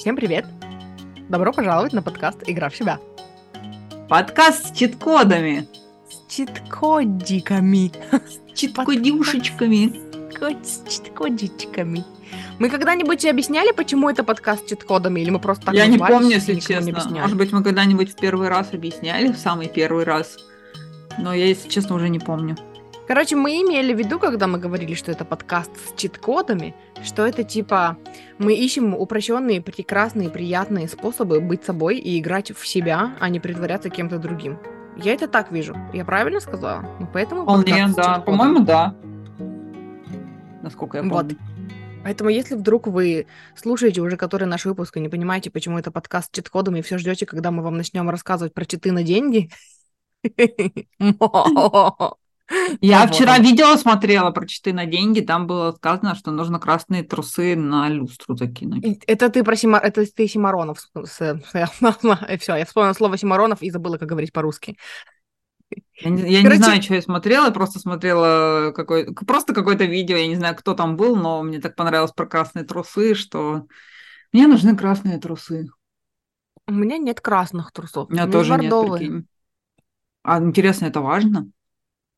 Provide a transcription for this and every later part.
Всем привет! Добро пожаловать на подкаст «Игра в себя». Подкаст с чит-кодами. С чит-кодиками. С чит-кодюшечками. С чит-кодичками. Мы когда-нибудь объясняли, почему это подкаст с чит-кодами, или мы просто так Я не помню, если не честно. объясняли? Может быть, мы когда-нибудь в первый раз объясняли, в самый первый раз. Но я, если честно, уже не помню. Короче, мы имели в виду, когда мы говорили, что это подкаст с чит-кодами, что это типа мы ищем упрощенные, прекрасные, приятные способы быть собой и играть в себя, а не притворяться кем-то другим. Я это так вижу. Я правильно сказала? Ну, поэтому Вполне, да. По-моему, да. Насколько я Вот. помню. Поэтому, если вдруг вы слушаете уже который наш выпуск и не понимаете, почему это подкаст с чит-кодами, и все ждете, когда мы вам начнем рассказывать про читы на деньги. Я Вот вчера видео смотрела про читы на деньги, там было сказано, что нужно красные трусы на люстру закинуть. Это ты про Сима... Это ты Симаронов. Все, я вспомнила слово Симаронов и забыла, как говорить по-русски. Я не, я не Короче- знаю, что я смотрела, я просто смотрела какой, просто какое-то видео, я не знаю, кто там был, но мне так понравилось про красные трусы, что мне нужны красные трусы. У меня нет красных трусов. У меня есть тоже нет, бордовые. прикинь. А интересно, это важно?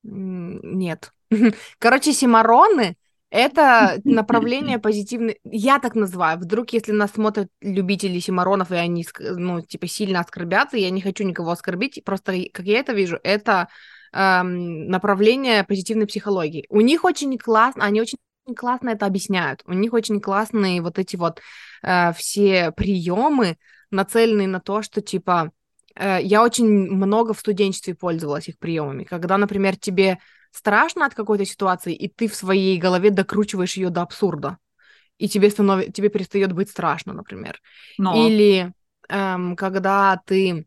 Нет. Короче, симароны — это направление позитивное. Я так называю. Вдруг, если нас смотрят любители симаронов, и они, ну, типа, сильно оскорбятся, я не хочу никого оскорбить, просто, как я это вижу, это эм, направление позитивной психологии. У них очень классно, они очень классно это объясняют. У них очень классные вот эти вот э, все приемы, нацеленные на то, что, типа, я очень много в студенчестве пользовалась их приемами. Когда, например, тебе страшно от какой-то ситуации, и ты в своей голове докручиваешь ее до абсурда, и тебе, станов... тебе перестает быть страшно, например. Но Или эм, когда ты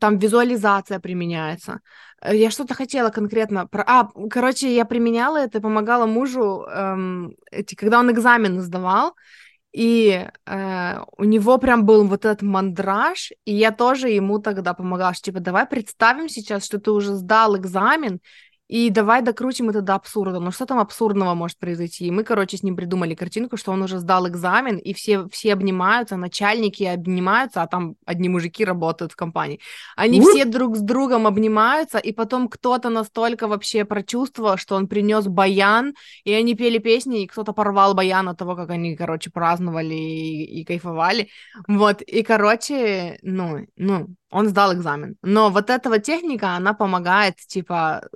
там визуализация применяется. Э, Я что-то хотела конкретно про. А, короче, я применяла это, помогала мужу, эм, эти, когда он экзамен сдавал, и э, у него прям был вот этот мандраж, и я тоже ему тогда помогала, что типа давай представим сейчас, что ты уже сдал экзамен, и давай докрутим это до абсурда. Ну что там абсурдного может произойти? И мы, короче, с ним придумали картинку, что он уже сдал экзамен, и все, все обнимаются, начальники обнимаются, а там одни мужики работают в компании. Они Ух. все друг с другом обнимаются, и потом кто-то настолько вообще прочувствовал, что он принес баян, и они пели песни, и кто-то порвал баян от того, как они, короче, праздновали и, и кайфовали. Вот, и, короче, ну, ну, он сдал экзамен. Но вот эта вот техника, она помогает, типа,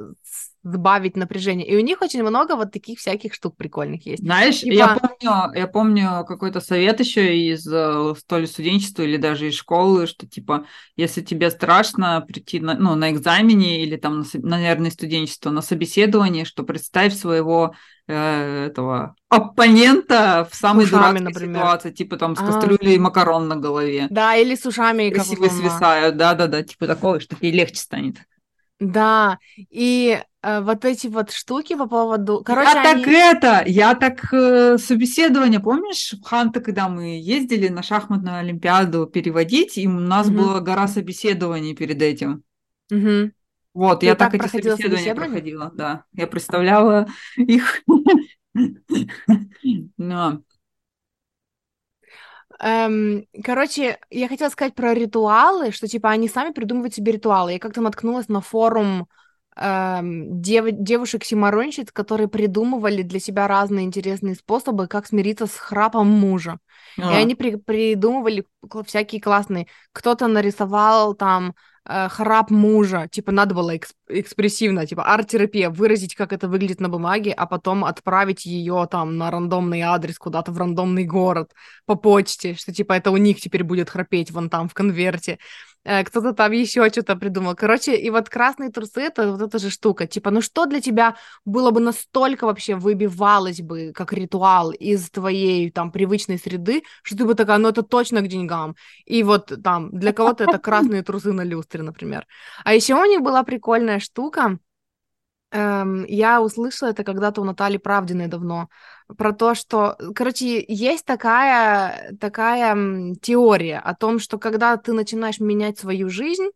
сбавить напряжение. И у них очень много вот таких всяких штук прикольных есть. знаешь, типа- я помню, я помню какой-то совет еще из э, то ли студенчества или даже из школы, что типа, если тебе страшно прийти на, ну, на экзамене или там, на, наверное, студенчество, на собеседование, что представь своего э, этого оппонента в самой ушами, дурацкой например. ситуации, типа там с А. кастрюлей макарон на голове. Да, или с ушами, Тома. свисают, да-да-да, типа такого, что тебе легче станет. Да, и э, вот эти вот штуки по поводу... Короче, я они... так это, я так э, собеседование, помнишь, в Ханты, когда мы ездили на шахматную олимпиаду переводить, и у нас Мгм. была гора собеседований перед этим. Мгм. Вот, Ты я так так эти собеседования собеседование? проходила, да. Я представляла их. Но, Эм, короче, я хотела сказать про ритуалы, что типа они сами придумывают себе ритуалы. Я как-то наткнулась на форум эм, дев- девушек-симаронщиц, которые придумывали для себя разные интересные способы, как смириться с храпом мужа. И а, они при- придумывали всякие классные. Кто-то нарисовал там э, храп мужа, типа надо было экс- экспрессивно, типа арт-терапия, выразить, как это выглядит на бумаге, а потом отправить ее там на рандомный адрес куда-то в рандомный город по почте, что типа это у них теперь будет храпеть вон там в конверте. Э, Кто-то там еще что-то придумал. Короче, и вот красные трусы это вот эта же штука. Типа, ну что для тебя было бы настолько вообще выбивалось бы как ритуал из твоей там привычной среды, что ты бы такая, ну это точно к деньгам. И вот там для кого-то это красные трусы на люстре, например. А еще у них была прикольная штука. Эм, я услышала это когда-то у Натальи Правдиной давно про то, что, короче, есть такая такая теория о том, что когда ты начинаешь менять свою жизнь,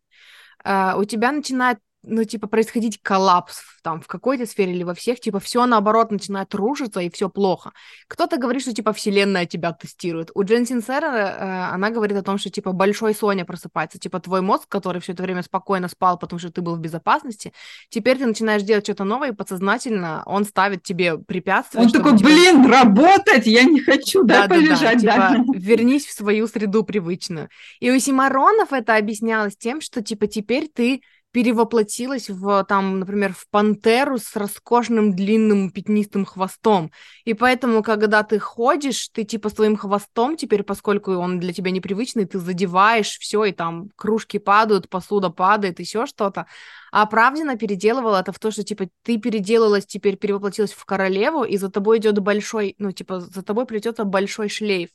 э, у тебя начинает ну, типа, происходить коллапс там в какой-то сфере или во всех, типа, все наоборот начинает рушиться и все плохо. Кто-то говорит, что, типа, вселенная тебя тестирует. У Джен Синсера, э, она говорит о том, что, типа, большой Соня просыпается, типа, твой мозг, который все это время спокойно спал, потому что ты был в безопасности, теперь ты начинаешь делать что-то новое, и подсознательно он ставит тебе препятствия, Он чтобы, такой, типа, блин, работать я не хочу, дай полежать, да. типа, вернись в свою среду привычную. И у Симаронов это объяснялось тем, что, типа, теперь ты перевоплотилась в, там, например, в пантеру с роскошным длинным пятнистым хвостом. И поэтому, когда ты ходишь, ты, типа, своим хвостом теперь, поскольку он для тебя непривычный, ты задеваешь все, и там кружки падают, посуда падает, еще что-то. А Правдина переделывала это в то, что, типа, ты переделалась, теперь перевоплотилась в королеву, и за тобой идет большой, ну, типа, за тобой плетется большой шлейф.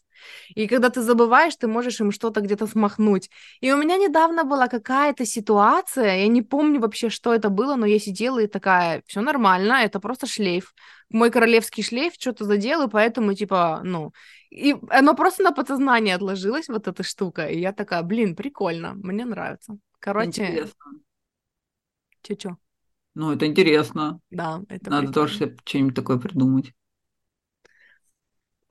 И когда ты забываешь, ты можешь им что-то где-то смахнуть. И у меня недавно была какая-то ситуация, я не помню вообще, что это было, но я сидела и такая, все нормально, это просто шлейф. Мой королевский шлейф что-то задел, и поэтому, типа, ну... И оно просто на подсознание отложилось, вот эта штука. И я такая, блин, прикольно, мне нравится. Короче, Интересно. чё-чё. Ну, это интересно. Да, это Надо прикольно. тоже что-нибудь такое придумать.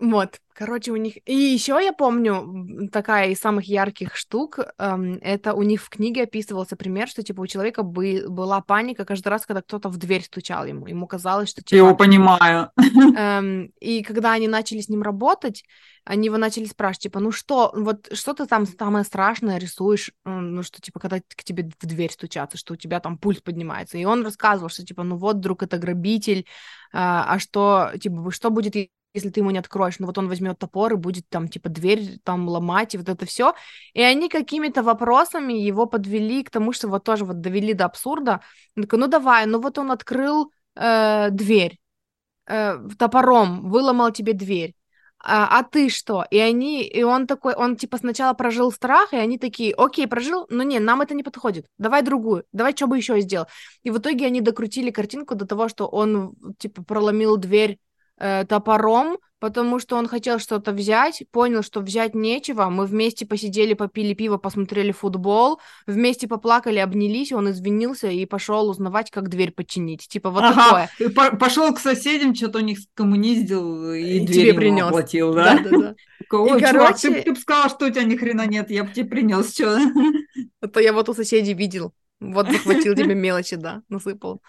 Вот, короче, у них... И еще я помню, такая из самых ярких штук, эм, это у них в книге описывался пример, что, типа, у человека бы... была паника каждый раз, когда кто-то в дверь стучал ему. Ему казалось, что, Я его типа... понимаю. эм, и когда они начали с ним работать, они его начали спрашивать, типа, ну что, вот что ты там самое страшное рисуешь, ну что, типа, когда к тебе в дверь стучатся, что у тебя там пульс поднимается. И он рассказывал, что, типа, ну вот, вдруг это грабитель, а, а что, типа, что будет, если ты ему не откроешь? Ну вот он возьмет топор и будет там, типа, дверь там ломать, и вот это все. И они какими-то вопросами его подвели к тому, что вот тоже вот довели до абсурда. Он такой, ну давай, ну вот он открыл э, дверь э, топором, выломал тебе дверь. А, а ты что? И они, и он такой, он типа сначала прожил страх, и они такие, окей, прожил, но не, нам это не подходит, давай другую, давай что бы еще сделал. И в итоге они докрутили картинку до того, что он типа проломил дверь э, топором, потому что он хотел что-то взять, понял, что взять нечего, мы вместе посидели, попили пиво, посмотрели футбол, вместе поплакали, обнялись, он извинился и пошел узнавать, как дверь починить. Типа вот такое. Ага, по- пошел к соседям, что-то у них скоммуниздил и, И дверь тебе принес. оплатил, да? Такой, Ой, И, чувак, ты, короче- ты бы сказал, что у тебя ни хрена нет, я бы тебе принес что. А то я вот у соседей видел. Вот захватил тебе мелочи, да, насыпал.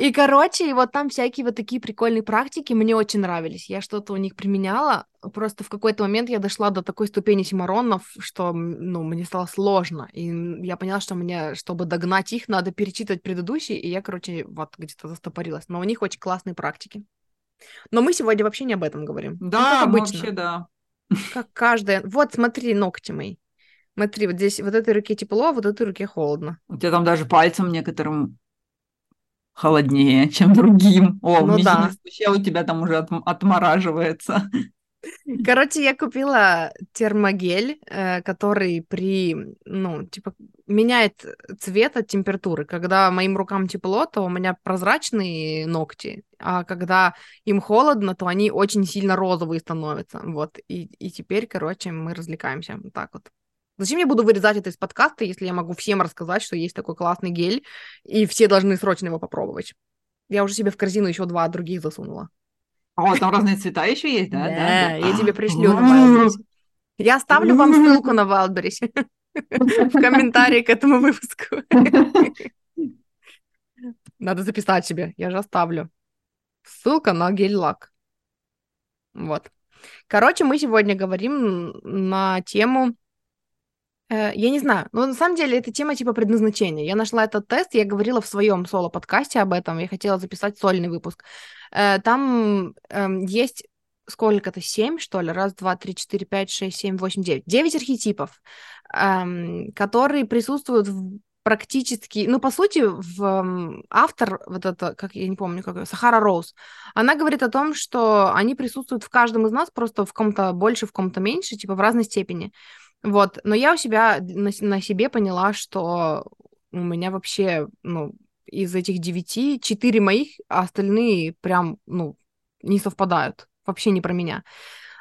И, короче, и вот там всякие вот такие прикольные практики мне очень нравились. Я что-то у них применяла. Просто в какой-то момент я дошла до такой ступени симаронов, что, ну, мне стало сложно. И я поняла, что мне, чтобы догнать их, надо перечитывать предыдущие. И я, короче, вот где-то застопорилась. Но у них очень классные практики. Но мы сегодня вообще не об этом говорим. Ну, Да, обычно. вообще, да. Как каждая... Вот, смотри, ногти мои. Смотри, вот здесь вот этой руке тепло, а вот этой руке холодно. У тебя там даже пальцем некоторым холоднее, чем другим. О, Ну да. мизинец вообще у тебя там уже отм- отмораживается. Короче, я купила термогель, э, который при, ну, типа, меняет цвет от температуры. Когда моим рукам тепло, то у меня прозрачные ногти, а когда им холодно, то они очень сильно розовые становятся. Вот. И, и теперь, короче, мы развлекаемся. Вот так вот. Зачем я буду вырезать это из подкаста, если я могу всем рассказать, что есть такой классный гель, и все должны срочно его попробовать? Я уже себе в корзину еще два других засунула. О, там разные цвета еще есть, да? Да, я тебе пришлю на. Wildberries. Я оставлю вам ссылку на Wildberries в комментарии к этому выпуску. Надо записать себе, я же оставлю. Ссылка на гель-лак. Вот. Короче, мы сегодня говорим на тему... э, Я не знаю, но на самом деле это тема типа предназначения. Я нашла этот тест, я говорила в своем соло-подкасте об этом, я хотела записать сольный выпуск. Э, Там эм, есть сколько-то, семь, что ли? Раз, два, три, четыре, пять, шесть, семь, восемь, девять. Девять архетипов, эм, которые присутствуют в практически, ну, по сути, в эм, автор, вот это, как я не помню, как её, Сахара Роуз, она говорит о том, что они присутствуют в каждом из нас, просто в ком-то больше, в ком-то меньше, типа в разной степени. Вот, но я у себя на, на себе поняла, что у меня вообще, ну, из этих девяти, четыре моих, а остальные прям, ну, не совпадают. Вообще не про меня.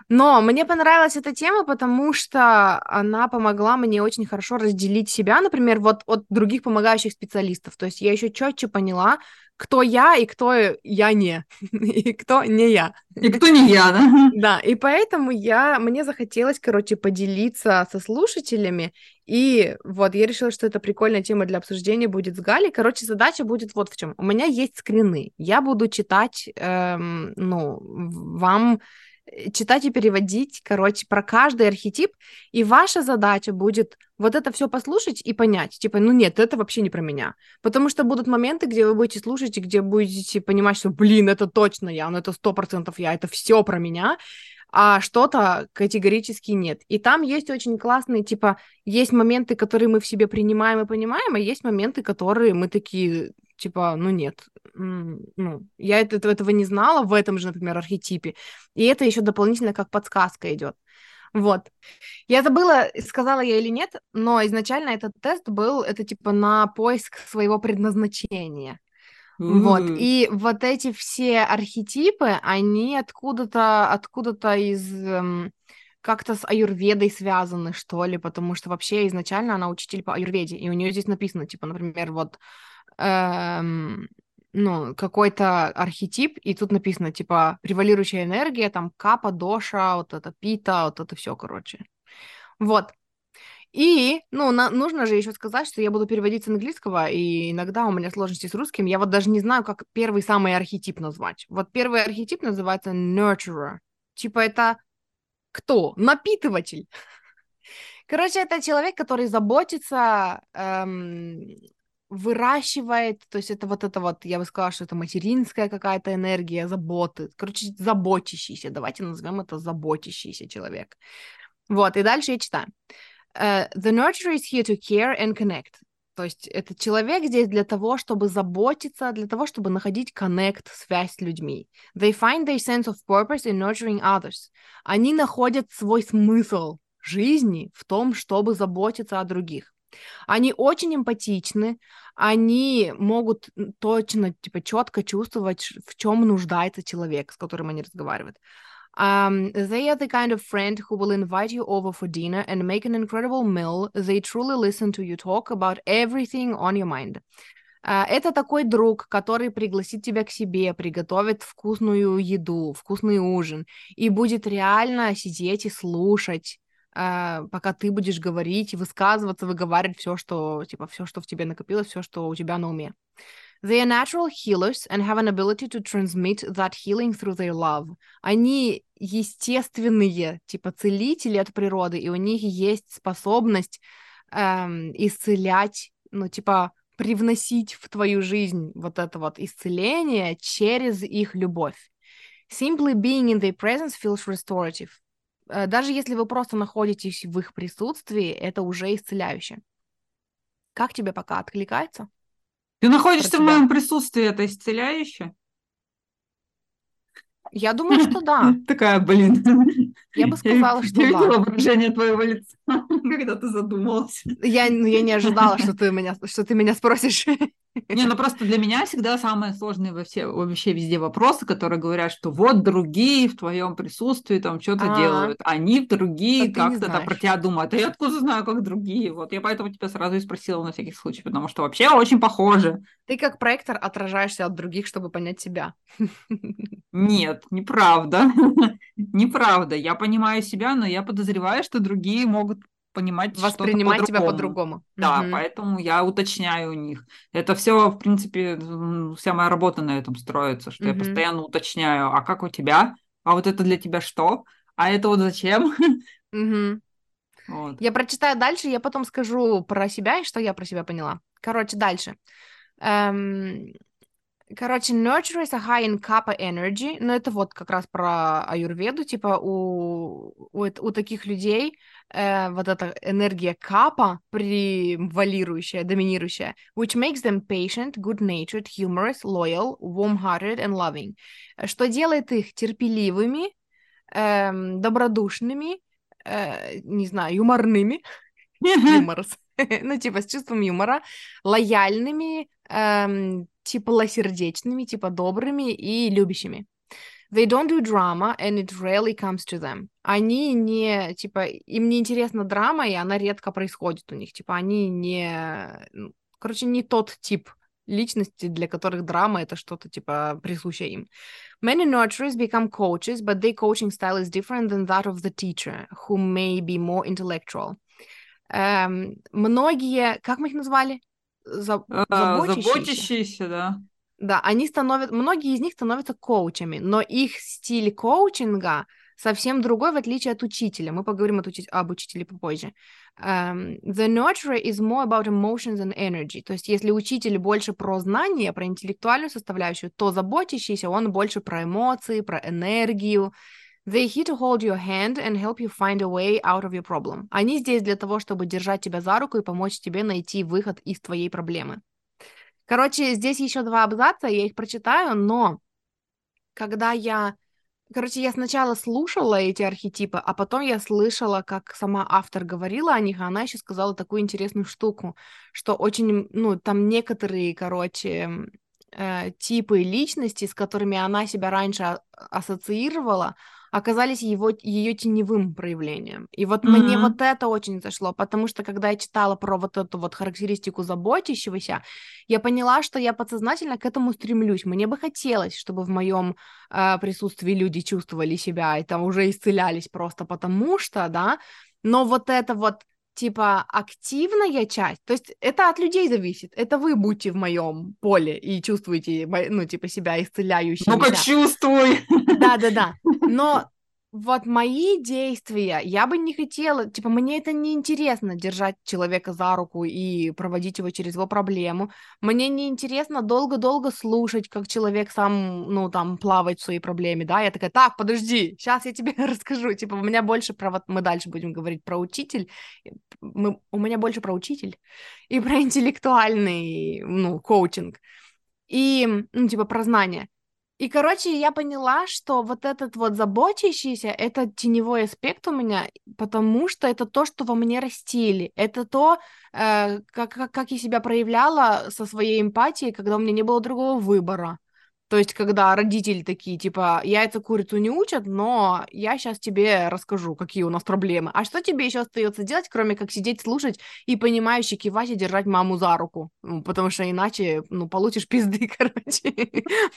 Но мне понравилась эта тема, потому что она помогла мне очень хорошо разделить себя, например, вот от других помогающих специалистов. То есть я еще четче поняла, кто я и кто я не, и кто не я. И кто не я, да? Да, и поэтому я, мне захотелось, короче, поделиться со слушателями, и вот я решила, что это прикольная тема для обсуждения будет с Галей. Короче, задача будет вот в чем. У меня есть скрины, я буду читать, эм, ну, вам читать и переводить, короче, про каждый архетип, и ваша задача будет вот это все послушать и понять, типа, ну нет, это вообще не про меня, потому что будут моменты, где вы будете слушать и где будете понимать, что, блин, это точно я, ну это сто процентов я, это все про меня, а что-то категорически нет. И там есть очень классные, типа, есть моменты, которые мы в себе принимаем и понимаем, а есть моменты, которые мы такие, типа, ну нет, ну, я это, этого не знала в этом же, например, архетипе, и это еще дополнительно как подсказка идет. Вот. Я забыла, сказала я или нет, но изначально этот тест был, это типа на поиск своего предназначения. Mm-hmm. Вот. И вот эти все архетипы, они откуда-то, откуда-то из эм, как-то с аюрведой связаны, что ли, потому что вообще изначально она учитель по аюрведе, и у нее здесь написано, типа, например, вот эм, ну, какой-то архетип, и тут написано, типа, превалирующая энергия, там, капа, доша, вот это пита, вот это все, короче. Вот. И, ну, на, нужно же еще сказать, что я буду переводить с английского, и иногда у меня сложности с русским. Я вот даже не знаю, как первый самый архетип назвать. Вот первый архетип называется nurturer. Типа это кто? Напитыватель. Короче, это человек, который заботится эм, выращивает, то есть это вот это вот, я бы сказала, что это материнская какая-то энергия заботы, короче, заботящийся, давайте назовем это заботящийся человек. Вот, и дальше я читаю. Uh, the nurturer is here to care and connect. То есть этот человек здесь для того, чтобы заботиться, для того, чтобы находить connect, связь с людьми. They find their sense of purpose in nurturing others. Они находят свой смысл жизни в том, чтобы заботиться о других. Они очень эмпатичны, они могут точно, типа, четко чувствовать, в чем нуждается человек, с которым они разговаривают. Um, they are the kind of friend who will invite you over for dinner and make an incredible meal. They truly listen to you talk about everything on your mind. Uh, это такой друг, который пригласит тебя к себе, приготовит вкусную еду, вкусный ужин, и будет реально сидеть и слушать пока ты будешь говорить, высказываться, выговаривать все, что, типа, все, что в тебе накопилось, все, что у тебя на уме. They are natural healers and have an ability to transmit that healing through their love. Они естественные, типа, целители от природы, и у них есть способность эм, исцелять, ну, типа, привносить в твою жизнь вот это вот исцеление через их любовь. Simply being in their presence feels restorative. Э, даже если вы просто находитесь в их присутствии, это уже исцеляюще. Как тебе пока откликается? Ты находишься в моем присутствии, это исцеляюще? Я думаю, что да. Такая, блин. Я бы сказала, что я да. видела выражение твоего лица, когда ты задумалась. Я, ну, я не ожидала, что ты меня, что ты меня спросишь. Не, ну просто для меня всегда самые сложные во все, вообще везде вопросы, которые говорят, что вот другие в твоем присутствии там что-то А-а-а. делают, они другие как-то да, про тебя думают. А я откуда знаю, как другие? Вот я поэтому тебя сразу и спросила на всякий случай, потому что вообще очень похоже. Ты как проектор отражаешься от других, чтобы понять себя. Нет, неправда. неправда. Я понимаю себя, но я подозреваю, что другие могут понимать воспринимать тебя по-другому. Да, угу. поэтому я уточняю у них. Это все, в принципе, вся моя работа на этом строится, что угу. я постоянно уточняю, а как у тебя? А вот это для тебя что? А это вот зачем? Угу. Вот. Я прочитаю дальше, я потом скажу про себя и что я про себя поняла. Короче, дальше. Эм, Короче, nurture is a high in kappa energy, но это вот как раз про аюрведу, типа у, у, у таких людей э, вот эта энергия капа превалирующая, доминирующая, which makes them patient, good-natured, humorous, loyal, warm-hearted and loving, что делает их терпеливыми, э, добродушными, э, не знаю, юморными, юморос, ну типа с чувством юмора, лояльными, эм, теплосердечными, типа добрыми и любящими. They don't do drama, and it rarely comes to them. Они не, типа, им не интересна драма, и она редко происходит у них. Типа, они не, ну, короче, не тот тип личности, для которых драма — это что-то, типа, присущее им. Many nurturers become coaches, but their coaching style is different than that of the teacher, who may be more intellectual. Эм, многие, как мы их назвали? За, а, заботящиеся. заботящиеся, да. Да, они становятся, многие из них становятся коучами, но их стиль коучинга совсем другой, в отличие от учителя. Мы поговорим от учи- об учителе попозже. Um, the nurturer is more about emotions and energy. То есть если учитель больше про знания, про интеллектуальную составляющую, то заботящийся он больше про эмоции, про энергию. They here to hold your hand and help you find a way out of your problem. Они здесь для того, чтобы держать тебя за руку и помочь тебе найти выход из твоей проблемы. Короче, здесь еще два абзаца, я их прочитаю, но когда я... Короче, я сначала слушала эти архетипы, а потом я слышала, как сама автор говорила о них, а она еще сказала такую интересную штуку, что очень, ну, там некоторые, короче, э, типы личности, с которыми она себя раньше ассоциировала, оказались его, ее теневым проявлением. И вот mm-hmm. мне вот это очень зашло, потому что когда я читала про вот эту вот характеристику заботящегося, я поняла, что я подсознательно к этому стремлюсь. Мне бы хотелось, чтобы в моем э, присутствии люди чувствовали себя и там уже исцелялись просто потому что, да, но вот это вот типа активная часть, то есть это от людей зависит. Это вы будьте в моем поле и чувствуете, ну, типа себя исцеляющим. Ну-ка, чувствуй! Да-да-да. Но вот мои действия, я бы не хотела, типа, мне это не интересно держать человека за руку и проводить его через его проблему. Мне не интересно долго-долго слушать, как человек сам, ну, там, плавает в своей проблеме, да. Я такая, так, подожди, сейчас я тебе расскажу. Типа, у меня больше про, вот мы дальше будем говорить про учитель, мы, у меня больше про учитель и про интеллектуальный, ну, коучинг. И, ну, типа, про знания. И, короче, я поняла, что вот этот вот заботящийся, это теневой аспект у меня, потому что это то, что во мне растили. Это то, э, как, как, как я себя проявляла со своей эмпатией, когда у меня не было другого выбора. То есть, когда родители такие, типа, яйца курицу не учат, но я сейчас тебе расскажу, какие у нас проблемы. А что тебе еще остается делать, кроме как сидеть, слушать и понимающе кивать и держать маму за руку? Ну, потому что иначе, ну, получишь пизды, короче.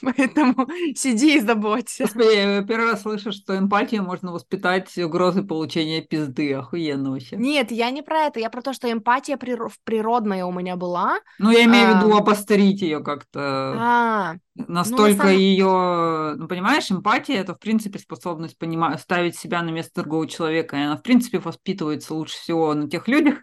Поэтому сиди и заботься. Я первый раз слышу, что эмпатию можно воспитать угрозой получения пизды. Охуенно вообще. Нет, я не про это. Я про то, что эмпатия природная у меня была. Ну, я имею в виду обострить ее как-то. А, Настолько ну, самом... ее, ну понимаешь, эмпатия это в принципе способность понимать, ставить себя на место другого человека, и она в принципе воспитывается лучше всего на тех людях,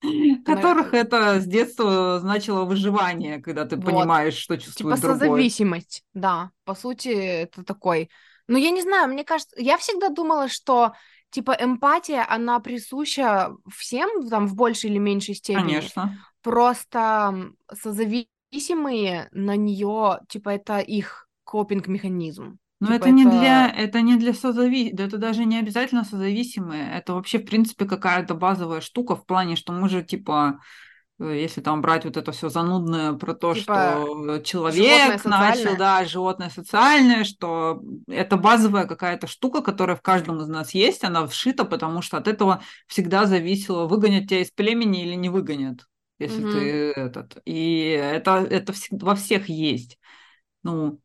которых она... это с детства значило выживание, когда ты вот. понимаешь, что чувствует типа другой. созависимость, да, по сути это такой. Ну я не знаю, мне кажется, я всегда думала, что типа эмпатия, она присуща всем там в большей или меньшей степени. Конечно. Просто созависимость зависимые на нее, типа, это их копинг-механизм. Но типа это, не для, это не для созави... это даже не обязательно созависимые, это вообще, в принципе, какая-то базовая штука в плане, что мы же, типа, э, если там брать вот это все занудное про то, типа, что человек начал, да, животное социальное, что это базовая какая-то штука, которая в каждом из нас есть, она вшита, потому что от этого всегда зависело, выгонят тебя из племени или не выгонят если угу. ты этот. И это, это во всех есть. Ну,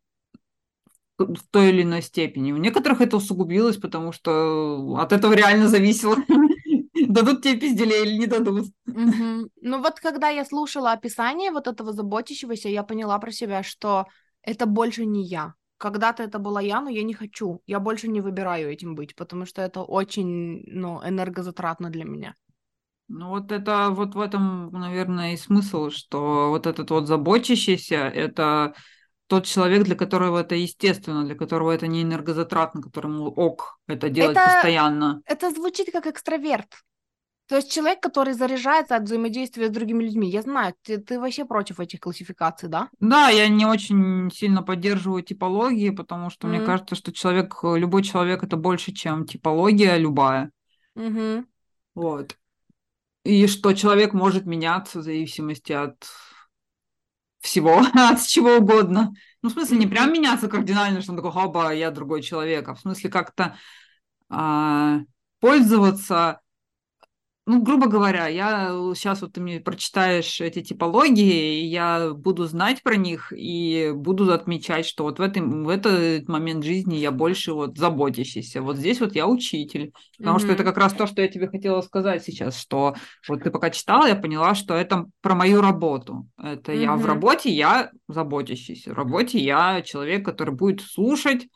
в той или иной степени. У некоторых это усугубилось, потому что от этого реально зависело, дадут тебе пизделей или не дадут. Ну вот когда я слушала описание вот этого заботящегося, я поняла про себя, что это больше не я. Когда-то это была я, но я не хочу. Я больше не выбираю этим быть, потому что это очень ну, энергозатратно для меня. Ну вот это вот в этом, наверное, и смысл, что вот этот вот заботящийся, это тот человек, для которого это естественно, для которого это не энергозатратно, которому ок это делать это, постоянно. Это звучит как экстраверт. То есть человек, который заряжается от взаимодействия с другими людьми. Я знаю, ты, ты вообще против этих классификаций, да? Да, я не очень сильно поддерживаю типологии, потому что mm-hmm. мне кажется, что человек, любой человек это больше, чем типология любая. Mm-hmm. Вот и что человек может меняться в зависимости от всего, от чего угодно. Ну, в смысле, не прям меняться кардинально, что он такой, хоба, я другой человек, а в смысле как-то а, пользоваться ну, грубо говоря, я сейчас вот ты мне прочитаешь эти типологии, я буду знать про них и буду отмечать, что вот в, этом, в этот момент жизни я больше вот заботящийся. Вот здесь вот я учитель. Потому mm-hmm. что это как раз то, что я тебе хотела сказать сейчас, что вот ты пока читала, я поняла, что это про мою работу. Это mm-hmm. я в работе, я заботящийся. В работе я человек, который будет слушать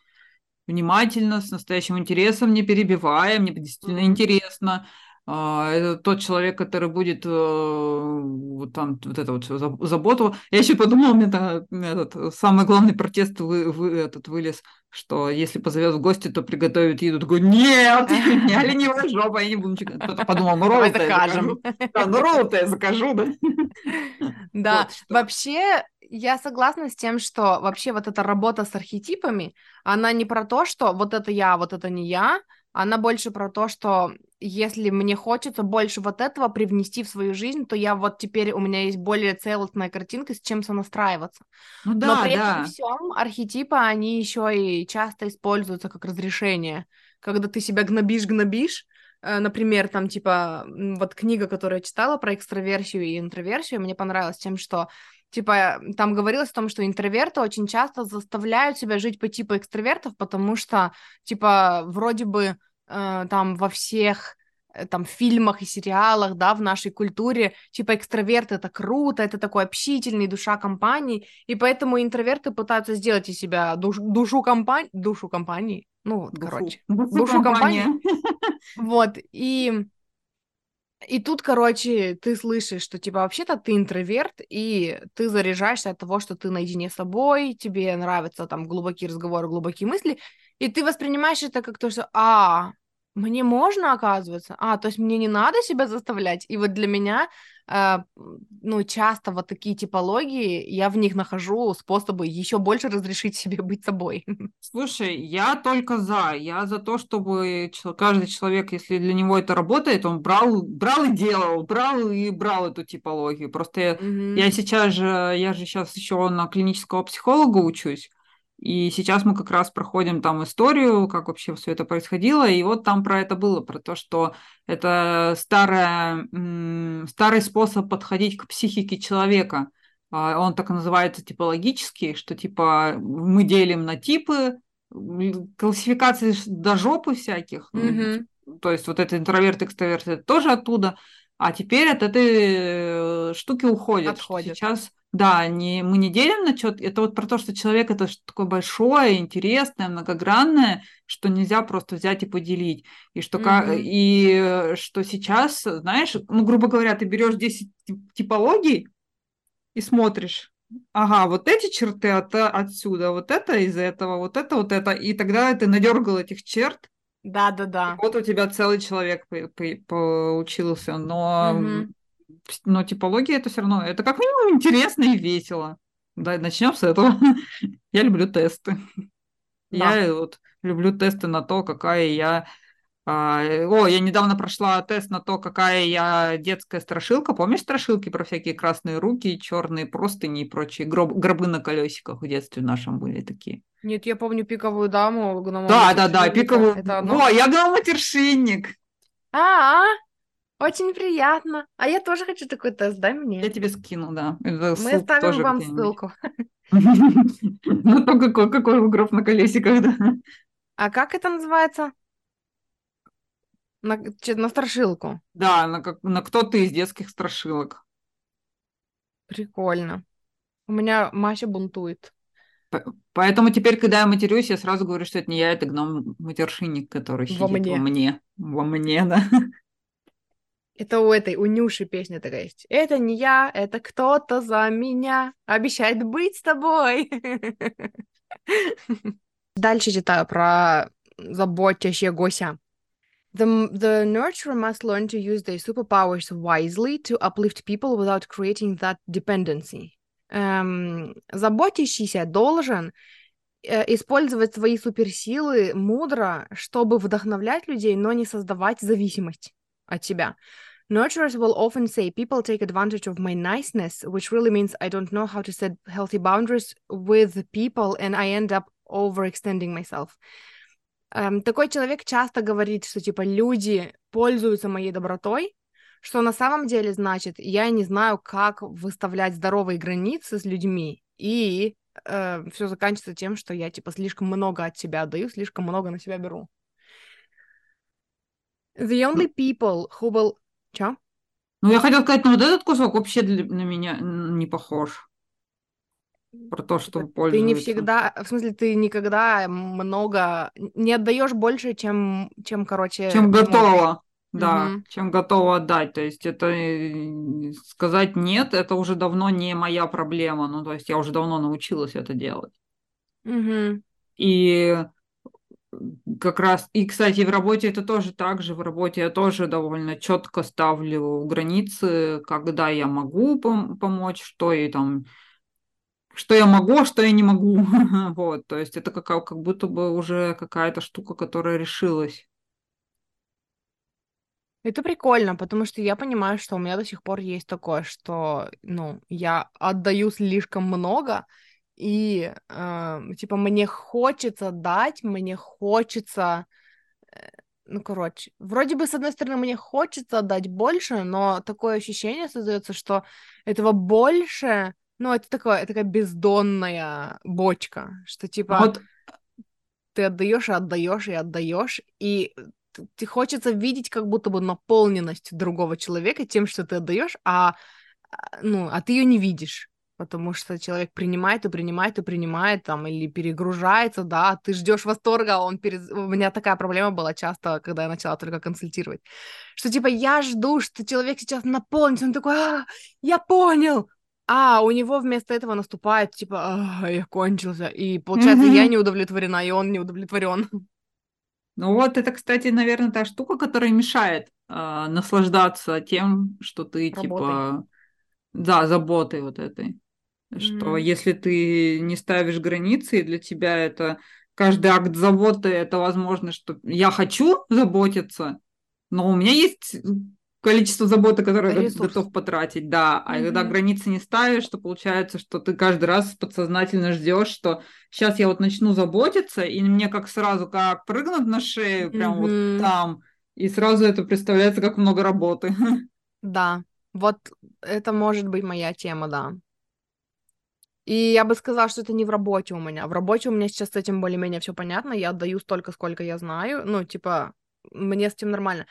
внимательно, с настоящим интересом, не перебивая, мне действительно mm-hmm. интересно это тот человек, который будет э, вот там вот это вот заботу. Я еще подумала, мне там этот самый главный протест вы, вы, этот вылез, что если позовет в гости, то приготовит еду. Такой, нет, я ленивая жопа, я не буду ничего. Кто-то подумал, ну ролл закажем. Да, ну ролл я закажу, да. Да, вообще я согласна с тем, что вообще вот эта работа с архетипами, она не про то, что вот это я, вот это не я, она больше про то, что если мне хочется больше вот этого привнести в свою жизнь, то я вот теперь у меня есть более целостная картинка, с чем сонастраиваться. Ну, да, Но при да. этом всем архетипы, они еще и часто используются как разрешение. Когда ты себя гнобишь-гнобишь, э, например, там, типа, вот книга, которую я читала про экстраверсию и интроверсию, мне понравилась тем, что типа, там говорилось о том, что интроверты очень часто заставляют себя жить по типу экстравертов, потому что, типа, вроде бы э, там во всех э, там фильмах и сериалах, да, в нашей культуре, типа экстраверт это круто, это такой общительный, душа компании, и поэтому интроверты пытаются сделать из себя душ, душу компании, душу компании, ну вот, душу. короче, душу компании, вот, и и тут, короче, ты слышишь, что, типа, вообще-то ты интроверт, и ты заряжаешься от того, что ты наедине с собой, тебе нравятся там глубокие разговоры, глубокие мысли, и ты воспринимаешь это как то, что, а, мне можно, оказывается, а, то есть мне не надо себя заставлять. И вот для меня, э, ну, часто вот такие типологии, я в них нахожу способы еще больше разрешить себе быть собой. Слушай, я только за. Я за то, чтобы каждый человек, если для него это работает, он брал, брал и делал, брал и брал эту типологию. Просто mm-hmm. я сейчас же, я же сейчас еще на клинического психолога учусь. И сейчас мы как раз проходим там историю, как вообще все это происходило, и вот там про это было, про то, что это старая, старый способ подходить к психике человека. А, он так называется типологический, что типа мы делим на типы, классификации до жопы всяких. Mm-hmm. То есть вот это интроверт, экстраверт, это тоже оттуда. А теперь от этой э, штуки уходят. Отходит. Сейчас да, не, мы не делим на что Это вот про то, что человек это что такое большое, интересное, многогранное, что нельзя просто взять и поделить. И что, mm-hmm. и что сейчас, знаешь, ну, грубо говоря, ты берешь 10 типологий и смотришь. Ага, вот эти черты от, отсюда, вот это из этого, вот это, вот это. И тогда ты надергал этих черт. Да, да, да. Вот у тебя целый человек получился. Но mm-hmm но типология это все равно, это как минимум интересно и весело. Да, начнем с этого. я люблю тесты. Да. Я вот люблю тесты на то, какая я... А, о, я недавно прошла тест на то, какая я детская страшилка. Помнишь страшилки про всякие красные руки, черные простыни и прочие гроб, гробы на колесиках в детстве нашем были такие? Нет, я помню пиковую даму. Да, да, да, пиковую. О, я гноматершинник. А, -а, -а. Очень приятно. А я тоже хочу такой тест, дай мне. Я тебе скину, да. Мы оставим вам ссылку. На то, какой, какой гроб на колесиках, да. А как это называется? На, на страшилку. Да, на, как, на кто-то из детских страшилок. Прикольно. У меня Мася бунтует. Поэтому теперь, когда я матерюсь, я сразу говорю, что это не я, это гном-матершинник, который во сидит мне. во мне. Во мне, да. Это у этой, у Нюши песня такая есть. Это не я, это кто-то за меня обещает быть с тобой. Дальше читаю про заботящегося. The, the nurturer must learn to use their superpowers wisely to uplift people without creating that dependency. Эм, заботящийся должен э, использовать свои суперсилы мудро, чтобы вдохновлять людей, но не создавать зависимость от тебя. Nurturers will often say people take advantage of my niceness, which really means I don't know how to set healthy boundaries with people and I end up overextending myself. Um, такой человек часто говорит, что типа люди пользуются моей добротой, что на самом деле значит, я не знаю, как выставлять здоровые границы с людьми, и э, все заканчивается тем, что я типа слишком много от себя отдаю, слишком много на себя беру. The only people who will... Чё? Ну, я хотела сказать, ну вот этот кусок вообще для, на меня не похож. Про то, что Ты пользуется. не всегда, в смысле, ты никогда много, не отдаешь больше, чем, чем, короче, Чем готова, да, Мгм. чем готова отдать. То есть это э, сказать нет, это уже давно не моя проблема. Ну, то есть я уже давно научилась это делать. Мгм. И как раз, и, кстати, в работе это тоже так же. В работе я тоже довольно четко ставлю границы, когда я могу пом- помочь, что и там, что я могу, а что я не могу. Вот, то есть это как, как будто бы уже какая-то штука, которая решилась. Это прикольно, потому что я понимаю, что у меня до сих пор есть такое, что, ну, я отдаю слишком много, и, э, типа, мне хочется дать, мне хочется, э, ну, короче, вроде бы, с одной стороны, мне хочется отдать больше, но такое ощущение создается, что этого больше, ну, это такое, это такая бездонная бочка, что, типа, Вот. ты отдаешь и отдаешь и отдаешь, и ты хочется видеть как будто бы наполненность другого человека тем, что ты отдаешь, а а, ну, а ты ее не видишь, потому что человек принимает и принимает и принимает там или перегружается, да, ты ждешь восторга, он перез... у меня такая проблема была часто, когда я начала только консультировать, что типа я жду, что человек сейчас наполнится, он такой, а, я понял, а у него вместо этого наступает типа, а, я кончился, и получается я Мгм. не удовлетворена, и он не удовлетворен. Ну вот это, кстати, наверное, та штука, которая мешает а, наслаждаться тем, что ты Работой. типа, да, заботой вот этой. Что Мгм. если ты не ставишь границы, и для тебя это каждый акт заботы, это возможно, что я хочу заботиться, но у меня есть количество заботы, которое я готов потратить, да. А когда Мгм. границы не ставишь, то получается, что ты каждый раз подсознательно ждешь, что сейчас я вот начну заботиться, и мне как сразу как прыгнут на шею, прям вот Мгм. там, и сразу это представляется как много работы. Да, вот это может быть моя тема, да. И я бы сказала, что это не в работе у меня. В работе у меня сейчас с этим более-менее все понятно. Я отдаю столько, сколько я знаю. Ну, типа, мне с этим нормально.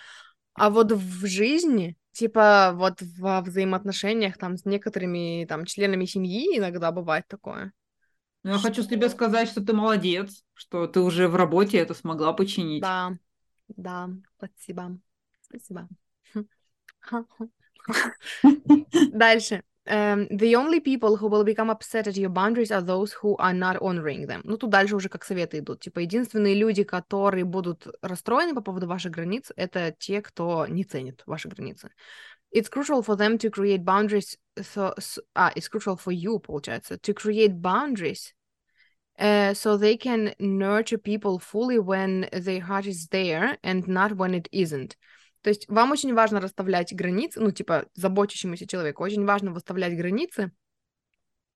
А вот в жизни, типа, вот во взаимоотношениях там с некоторыми там членами семьи иногда бывает такое. Но я хочу тебе Что- сказать, что ты молодец, что ты уже в работе это смогла починить. Да, да, спасибо. Спасибо. Дальше. Эм, the only people who will become upset at your boundaries are those who are not honoring them. Ну, тут дальше уже как советы идут. Типа, единственные люди, которые будут расстроены по поводу ваших границ, это те, кто не ценит ваши границы. It's crucial for them to create boundaries, so, so- а, it's crucial for you, получается, to create boundaries uh, so they can nurture people fully when their heart is there and not when it isn't. То есть вам очень важно расставлять границы, ну, типа, заботящемуся человеку очень важно выставлять границы,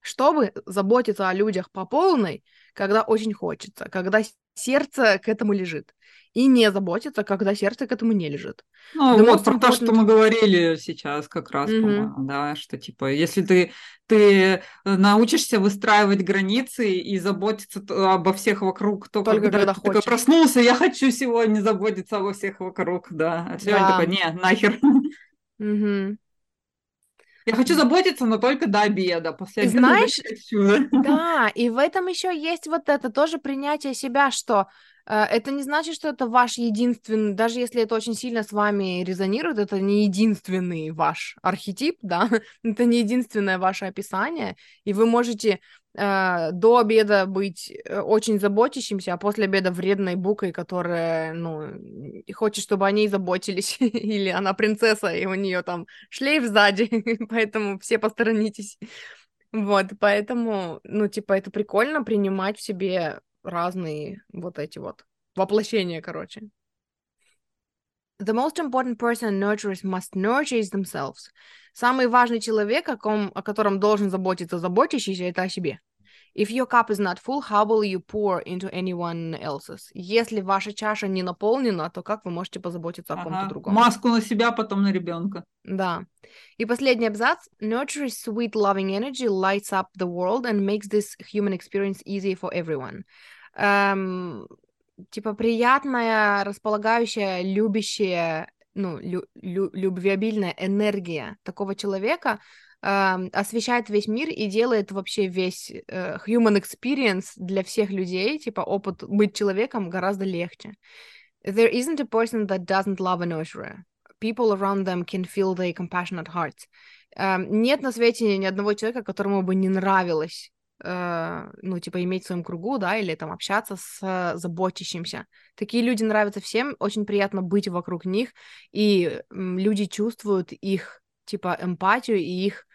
чтобы заботиться о людях по полной, когда очень хочется, когда сердце к этому лежит, и не заботиться, когда сердце к этому не лежит. Ну, The вот про то, что мы говорили сейчас как раз, Мгм. по-моему, да, что типа, если ты, ты научишься выстраивать границы и заботиться обо всех вокруг, то Только когда, когда ты хочешь. проснулся, я хочу сегодня заботиться обо всех вокруг, да. А сегодня Да. такой, не, нахер. Мгм. Я хочу заботиться, но только до обеда. После обеда знаешь, хочу, да. Да, и в этом еще есть вот это тоже принятие себя, что э, это не значит, что это ваш единственный, даже если это очень сильно с вами резонирует, это не единственный ваш архетип, да, это не единственное ваше описание, и вы можете э, до обеда быть э, очень заботящимся, а после обеда вредной букой, которая, ну, хочет, чтобы о ней заботились, или она принцесса, и у нее там шлейф сзади, поэтому все посторонитесь. Вот, поэтому, ну, типа, это прикольно принимать в себе разные вот эти вот воплощения, короче. The most important person nurturers must nurture is themselves. Самый важный человек, о, ком, о котором должен заботиться заботящийся, это о себе. If your cup is not full, how will you pour into anyone else's? Если ваша чаша не наполнена, то как вы можете позаботиться о ком-то другом? Маску на себя, потом на ребенка. Да. И последний абзац. Nurture's sweet loving energy lights up the world and makes this human experience easy for everyone. Эм, типа приятная, располагающая, любящая, ну, лю- лю- любвеобильная энергия такого человека освещает весь мир и делает вообще весь э, human experience для всех людей, типа опыт быть человеком гораздо легче. There isn't a person that doesn't love a nurturer. People around them can feel their compassionate hearts. Нет на свете ни одного человека, которому бы не нравилось э, ну, типа, иметь в своем кругу, да, или там общаться с заботящимся. Такие люди нравятся всем, очень приятно быть вокруг них, и люди чувствуют их, типа, эмпатию и их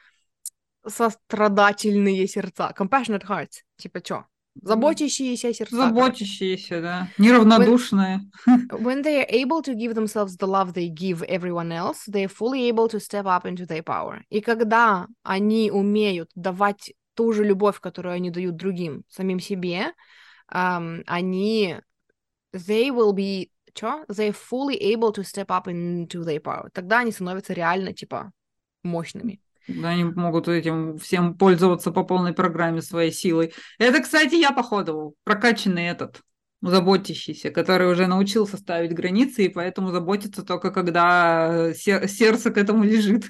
сострадательные сердца. Compassionate hearts. Типа, чё? Заботящиеся сердца. Заботящиеся, да. Неравнодушные. When they are able to give themselves the love they give everyone else, they are fully able to step up into their power. И когда они умеют давать ту же любовь, которую они дают другим, самим себе, ам, они they will be чё? They are fully able to step up into their power. Тогда они становятся реально, типа, мощными. Да, они могут этим всем пользоваться по полной программе своей силой. Это, кстати, я походовал. Прокачанный этот, заботящийся, который уже научился ставить границы, и поэтому заботится только когда сер- сердце к этому лежит.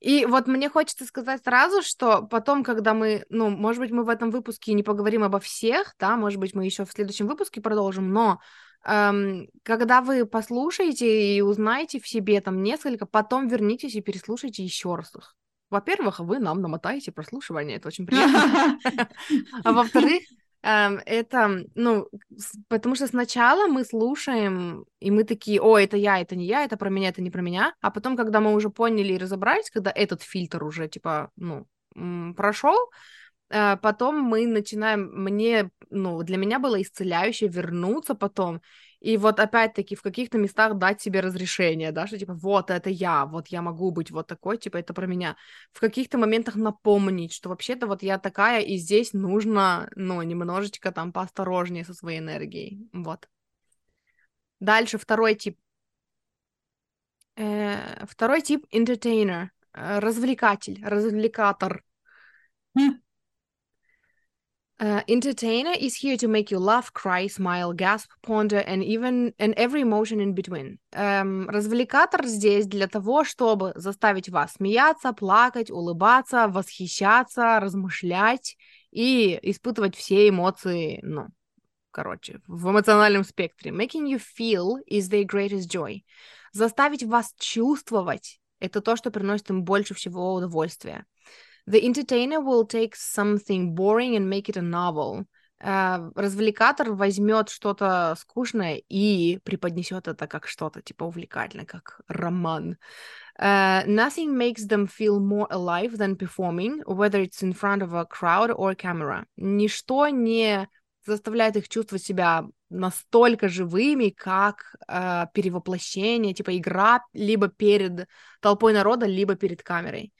И вот мне хочется сказать сразу, что потом, когда мы, ну, может быть, мы в этом выпуске не поговорим обо всех, да, может быть, мы еще в следующем выпуске продолжим, но эм, когда вы послушаете и узнаете в себе там несколько, потом вернитесь и переслушайте еще раз их. Во-первых, вы нам намотаете прослушивание, это очень приятно. А во-вторых, эм, это, ну, потому что сначала мы слушаем, и мы такие, о, это я, это не я, это про меня, это не про меня, а потом, когда мы уже поняли и разобрались, когда этот фильтр уже, типа, ну, прошел, потом мы начинаем, мне, ну, для меня было исцеляюще вернуться потом, и вот опять-таки в каких-то местах дать себе разрешение, да, что типа вот это я, вот я могу быть вот такой, типа это про меня. В каких-то моментах напомнить, что вообще-то вот я такая, и здесь нужно, ну, немножечко там поосторожнее со своей энергией, вот. Дальше второй тип. Э, второй тип entertainer, э, развлекатель, развлекатор. Хм. Uh, entertainer is here to make you laugh, cry, smile, gasp, ponder, and even and every emotion in between. Эм, развлекатор здесь для того, чтобы заставить вас смеяться, плакать, улыбаться, восхищаться, размышлять и испытывать все эмоции, ну, короче, в эмоциональном спектре. Making you feel is their greatest joy. Заставить вас чувствовать — это то, что приносит им больше всего удовольствия. The entertainer will take something boring and make it a novel. Uh, развлекатор возьмет что-то скучное и преподнесет это как что-то типа увлекательное, как роман. Uh, nothing makes them feel more alive than performing, whether it's in front of a crowd or camera. Ничто не заставляет их чувствовать себя настолько живыми, как uh, перевоплощение, типа игра либо перед толпой народа, либо перед камерой.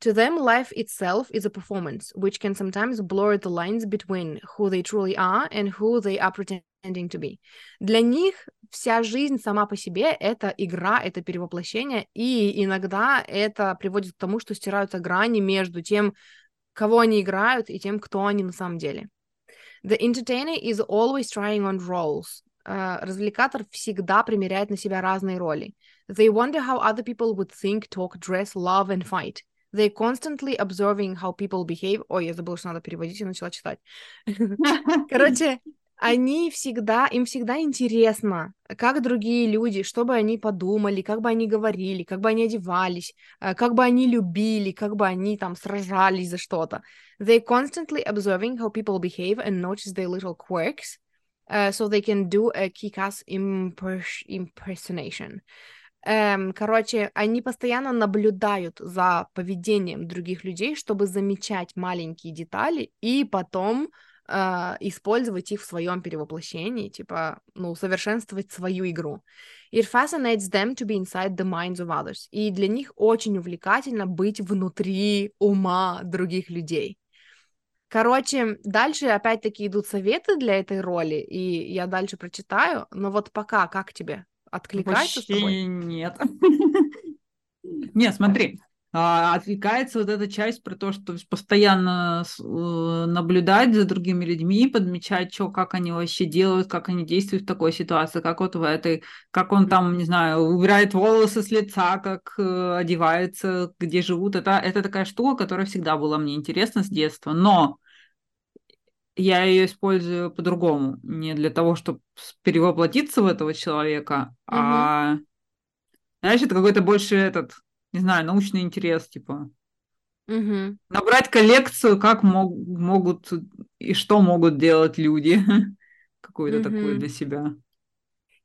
To them, life itself is a performance, which can sometimes blur the lines between who they truly are and who they are pretending to be. Для них вся жизнь сама по себе — это игра, это перевоплощение, и иногда это приводит к тому, что стираются грани между тем, кого они играют, и тем, кто они на самом деле. The entertainer is always trying on roles. Uh, развлекатор всегда примеряет на себя разные роли. They wonder how other people would think, talk, dress, love and fight. They constantly observing how people behave. Ой, я забыла, что надо переводить, и начала читать. Короче, они всегда, им всегда интересно, как другие люди, что бы они подумали, как бы они говорили, как бы они одевались, как бы они любили, как бы они там сражались за что-то. They constantly observing how people behave and notice their little quirks, uh, so they can do a kick-ass impers impersonation. Эм, короче, они постоянно наблюдают за поведением других людей, чтобы замечать маленькие детали и потом э, использовать их в своем перевоплощении, типа, ну, совершенствовать свою игру. It fascinates them to be inside the minds of others. И для них очень увлекательно быть внутри ума других людей. Короче, дальше опять-таки идут советы для этой роли, и я дальше прочитаю, но вот пока как тебе? Откликается Вообще с тобой? нет. Не, смотри, а, отвлекается вот эта часть про то, что постоянно э, наблюдать за другими людьми, подмечать, что, как они вообще делают, как они действуют в такой ситуации, как вот в этой, как он там, не знаю, убирает волосы с лица, как э, одевается, где живут. Это, это такая штука, которая всегда была мне интересна с детства. Но я ее использую по-другому. Не для того, чтобы перевоплотиться в этого человека, Мгм. а знаешь, это какой-то больше этот, не знаю, научный интерес, типа. Мгм. Набрать коллекцию, как мог- могут и что могут делать люди. Какое-то такое Мгм. для себя.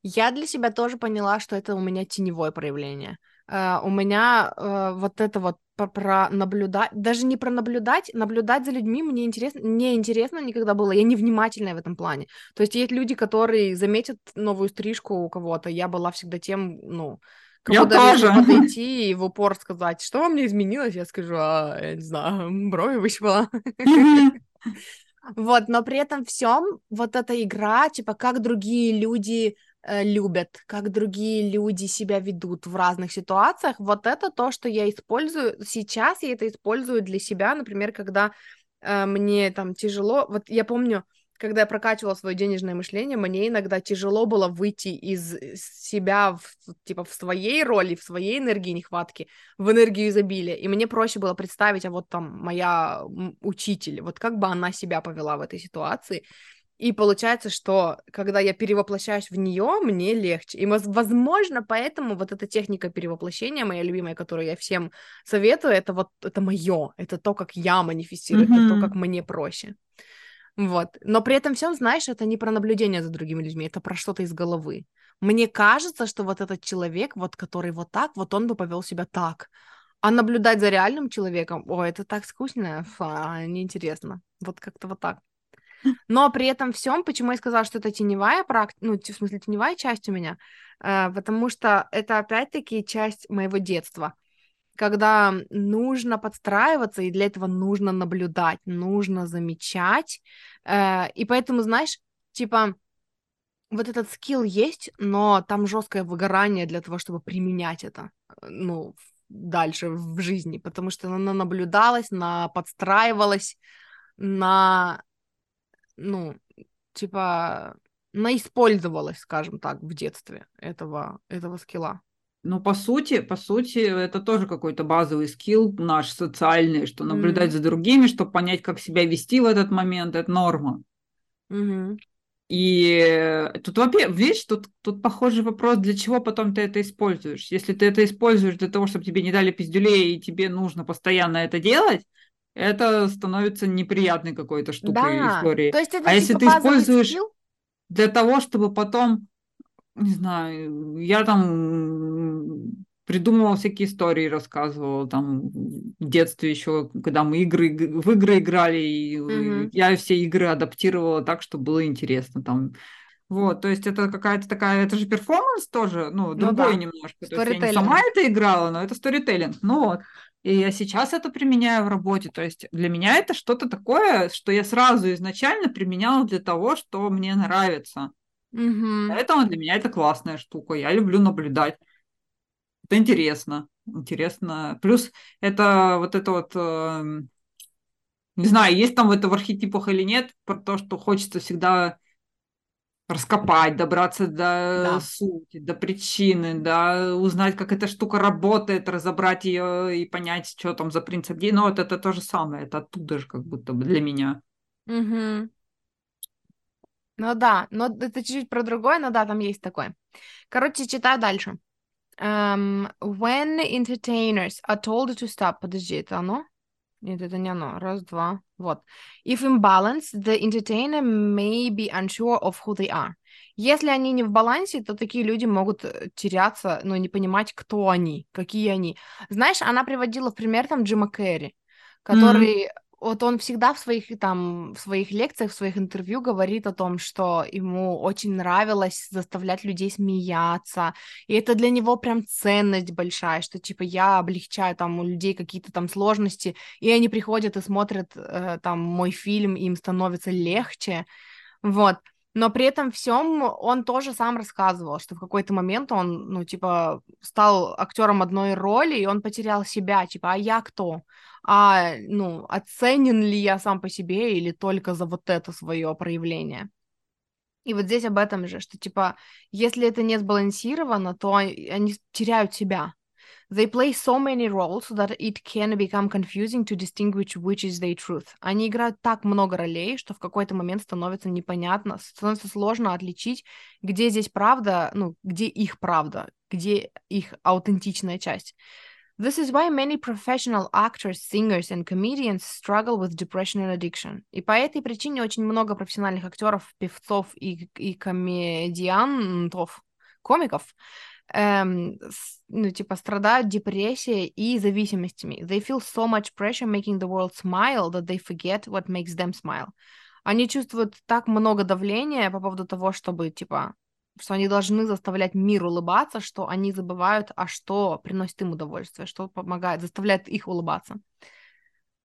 Я для себя тоже поняла, что это у меня теневое проявление. Э, у меня э, вот это вот про наблюдать, даже не про наблюдать, наблюдать за людьми мне интересно, не интересно никогда было, я невнимательная в этом плане. То есть есть люди, которые заметят новую стрижку у кого-то, я была всегда тем, ну, Я тоже. подойти и в упор сказать, что во мне изменилось, я скажу, а, я не знаю, брови выщипала. Вот, но при этом всем вот эта игра, типа, как другие люди любят, как другие люди себя ведут в разных ситуациях, вот это то, что я использую. Сейчас я это использую для себя, например, когда э, мне там тяжело. Вот я помню, когда я прокачивала свое денежное мышление, мне иногда тяжело было выйти из себя, в, типа, в своей роли, в своей энергии нехватки, в энергию изобилия. И мне проще было представить, а вот там моя учитель, вот как бы она себя повела в этой ситуации. И получается, что когда я перевоплощаюсь в нее, мне легче. И, воз- возможно, поэтому вот эта техника перевоплощения, моя любимая, которую я всем советую, это вот это мое, это то, как я манифестирую, это то, как мне проще. Вот. Но при этом всем, знаешь, это не про наблюдение за другими людьми, это про что-то из головы. Мне кажется, что вот этот человек, вот который вот так, вот он бы повел себя так. А наблюдать за реальным человеком, о, это так скучно, фа, неинтересно. Вот как-то вот так. Но при этом всем, почему я сказала, что это теневая практика, ну, в смысле, теневая часть у меня, Э, потому что это опять-таки часть моего детства, когда нужно подстраиваться, и для этого нужно наблюдать, нужно замечать. Э, И поэтому, знаешь, типа, вот этот скилл есть, но там жесткое выгорание для того, чтобы применять это, э, ну, дальше в жизни, потому что она наблюдалась, на подстраивалась, на, ну, типа, наиспользовалась, скажем так, в детстве этого, этого скилла. Ну, по сути, по сути, это тоже какой-то базовый скилл наш социальный, что наблюдать М, за другими, чтобы понять, как себя вести в этот момент, это норма. мгм. И тут, во-первых, видишь, тут, тут похожий вопрос, для чего потом ты это используешь. Если ты это используешь для того, чтобы тебе не дали пиздюлей, и тебе нужно постоянно это делать, это становится неприятной какой-то штукой Да, истории. то есть это А если типа ты базовый используешь скилл, для того, чтобы потом, не знаю, я там придумывала всякие истории, рассказывала там в детстве еще, когда мы игры, в игры играли, и Мгм. я все игры адаптировала так, чтобы было интересно там. Вот, то есть это какая-то такая, это же перформанс тоже, ну, ну другой да, немножко. То есть я не сама это играла, но это сторителлинг. Ну вот. И я сейчас это применяю в работе. То есть для меня это что-то такое, что я сразу изначально применяла для того, что мне нравится. Мгм. Поэтому для меня это классная штука. Я люблю наблюдать. Это интересно. Интересно. Плюс это вот это вот, эм, не знаю, есть там это в архетипах или нет, про то, что хочется всегда раскопать, добраться до Да. сути, до причины, да, узнать, как эта штука работает, разобрать ее и понять, что там за принцип. действия. Ну, вот это то же самое, это оттуда же как будто бы для меня. Мгм. Ну да, но это чуть-чуть про другое, но да, там есть такое. Короче, читаю дальше. Эм, when entertainers are told to stop, подожди, это оно? Нет, это не оно. Раз, два, вот. If imbalance, the entertainer may be unsure of who they are. Если они не в балансе, то такие люди могут э, теряться, ну, не понимать, кто они, какие они. Знаешь, она приводила в пример там Джима Керри, который вот он всегда в своих там в своих лекциях, в своих интервью говорит о том, что ему очень нравилось заставлять людей смеяться, и это для него прям ценность большая, что типа я облегчаю там у людей какие-то там сложности, и они приходят и смотрят э, там мой фильм, им становится легче, вот. Но при этом всем он тоже сам рассказывал, что в какой-то момент он, ну, типа, стал актером одной роли, и он потерял себя, типа, а я кто? А, ну, оценен ли я сам по себе или только за вот это свое проявление? И вот здесь об этом же, что, типа, если это не сбалансировано, то они теряют себя. They play so many roles that it can become confusing to distinguish which is their truth. Они играют так много ролей, что в какой-то момент становится непонятно, становится сложно отличить, где здесь правда, ну, где их правда, где их аутентичная часть. This is why many professional actors, singers and comedians struggle with depression and addiction. И по этой причине очень много профессиональных актеров, певцов и, и комедиантов, комиков эм, ну, типа, страдают депрессией и зависимостями. They feel so much pressure making the world smile that they forget what makes them smile. Они чувствуют так много давления по поводу того, чтобы, типа, что они должны заставлять мир улыбаться, что они забывают, а что приносит им удовольствие, что помогает, заставляет их улыбаться.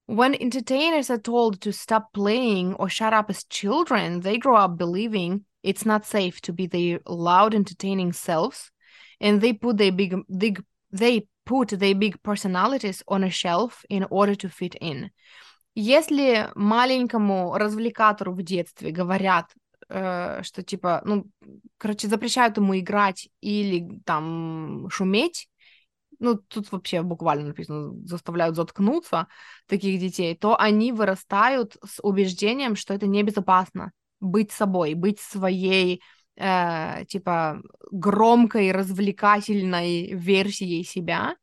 When entertainers are told to stop playing or shut up as children, they grow up believing it's not safe to be their loud, entertaining selves and they put their big, big they put their big personalities on a shelf in order to fit in. Если маленькому развлекатору в детстве говорят, э, что типа, ну, короче, запрещают ему играть или там шуметь, ну, тут вообще буквально написано, заставляют заткнуться таких детей, то они вырастают с убеждением, что это небезопасно быть собой, быть своей э, типа громкой, развлекательной версией себя,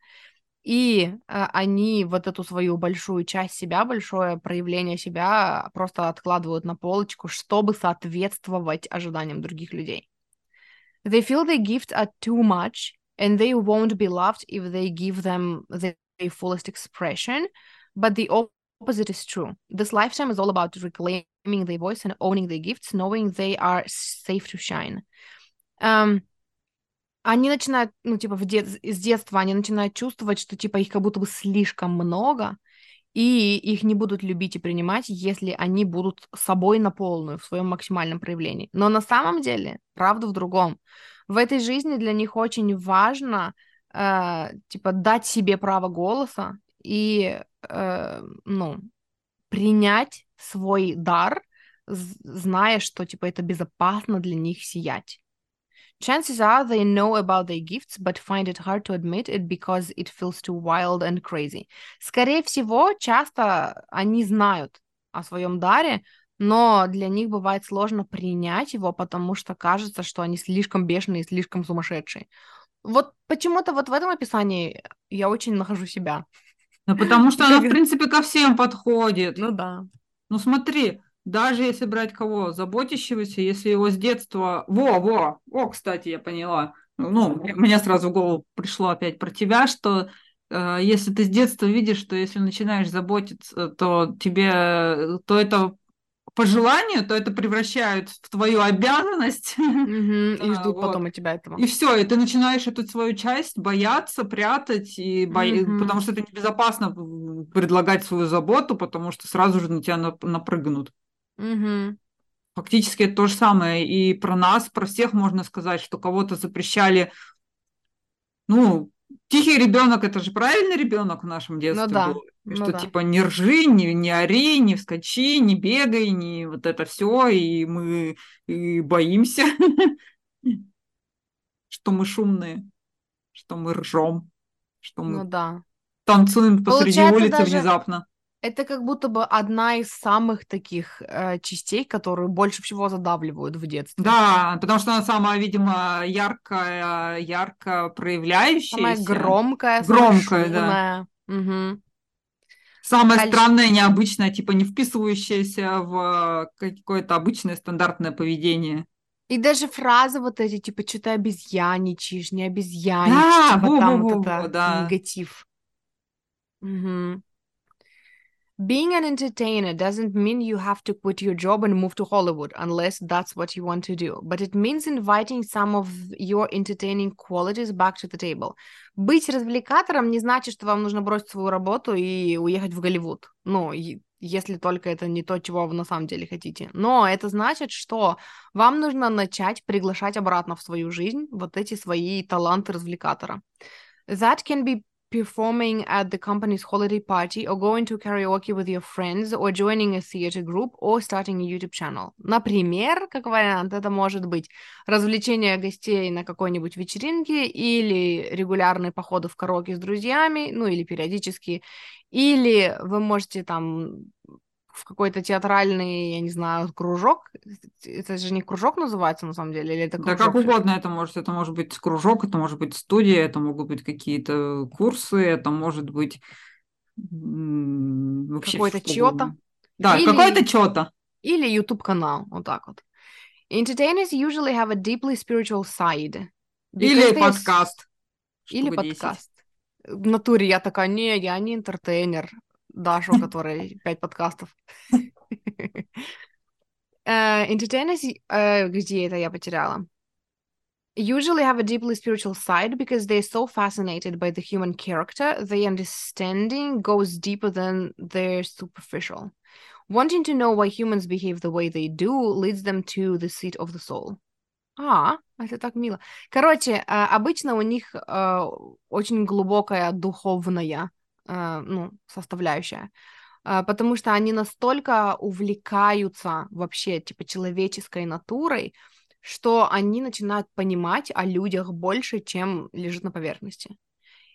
и э, они вот эту свою большую часть себя, большое проявление себя просто откладывают на полочку, чтобы соответствовать ожиданиям других людей. They feel their gifts are too much, and they won't be loved if they give them their fullest expression, but the opposite is true. This lifetime is all about reclaiming their voice and owning their gifts, knowing they are safe to shine. Um, они начинают, ну, типа, в дет... с детства они начинают чувствовать, что, типа, их как будто бы слишком много, и их не будут любить и принимать, если они будут собой на полную, в своем максимальном проявлении. Но на самом деле правда в другом. В этой жизни для них очень важно, э, типа, дать себе право голоса и, э, ну, принять свой дар, зная, что, типа, это безопасно для них сиять. Chances are they know about their gifts, but find it hard to admit it because it feels too wild and crazy. Скорее всего, часто они знают о своем даре, но для них бывает сложно принять его, потому что кажется, что они слишком бешеные слишком сумасшедшие. Вот почему-то вот в этом описании я очень нахожу себя. Ну, потому что она, в принципе, ко всем подходит. Ну да. Ну смотри, даже если брать кого? Заботящегося, если его с детства... Во, во! О, кстати, я поняла. Ну, мне сразу в голову пришло опять про тебя, что э, если ты с детства видишь, что если начинаешь заботиться, то тебе... то это по желанию, то это превращают в твою обязанность. Mm-hmm, и ждут вот. потом от тебя этого. И все, и ты начинаешь эту свою часть бояться, прятать, и бо... mm-hmm. потому что это небезопасно предлагать свою заботу, потому что сразу же на тебя напрыгнут. Угу. Фактически это то же самое. И про нас, про всех можно сказать, что кого-то запрещали. Ну, тихий ребенок это же правильный ребенок в нашем детстве ну, да. был. Ну, что да. типа не ржи, не, не ори, не вскочи, не бегай, не вот это все, и мы и боимся, что мы шумные, что мы ржем, что мы ну, да. танцуем посреди улицы даже... внезапно. Это как будто бы одна из самых таких э, частей, которые больше всего задавливают в детстве. Да, потому что она самая, видимо, яркая, ярко проявляющаяся. Самая громкая, громкая, да. Угу. Самое Коль... странное, необычное, типа не вписывающееся в какое-то обычное стандартное поведение. И даже фразы вот эти, типа, что ты обезьяничаешь, не обезьяничаешь, да, типа, во, там во, вот во, это да. негатив. Угу. Being an entertainer doesn't mean you have to quit your job and move to Hollywood unless that's what you want to do, but it means inviting some of your entertaining qualities back to the table. Быть развлекатором не значит, что вам нужно бросить свою работу и уехать в Голливуд. Ну, если только это не то, чего вы на самом деле хотите. Но это значит, что вам нужно начать приглашать обратно в свою жизнь вот эти свои таланты развлекатора. That can be performing at the company's holiday party or going to karaoke with your friends or joining a theater group or starting a YouTube channel. Например, как вариант, это может быть развлечение гостей на какой-нибудь вечеринке или регулярные походы в караоке с друзьями, ну или периодически, или вы можете там в какой-то театральный, я не знаю, кружок. Это же не кружок называется на самом деле, или это кружок? Да как угодно это может. Это может быть кружок, это может быть студия, это могут быть какие-то курсы, это может быть вообще какое-то чьё-то. Да, или... какое-то чьё-то. Или YouTube-канал, вот так вот. Entertainers usually have a deeply spiritual side. Или подкаст. Или подкаст. В натуре я такая, не, я не интертейнер. Дашу, которой пять подкастов. Entertainers, где это я потеряла? usually have a deeply spiritual side because they're so fascinated by the human character, their understanding goes deeper than their superficial. Wanting to know why humans behave the way they do leads them to the seat of the soul. А, это так мило. Короче, обычно у них очень глубокая духовная э, ну, составляющая, э, потому что они настолько увлекаются вообще, типа, человеческой натурой, что они начинают понимать о людях больше, чем лежит на поверхности.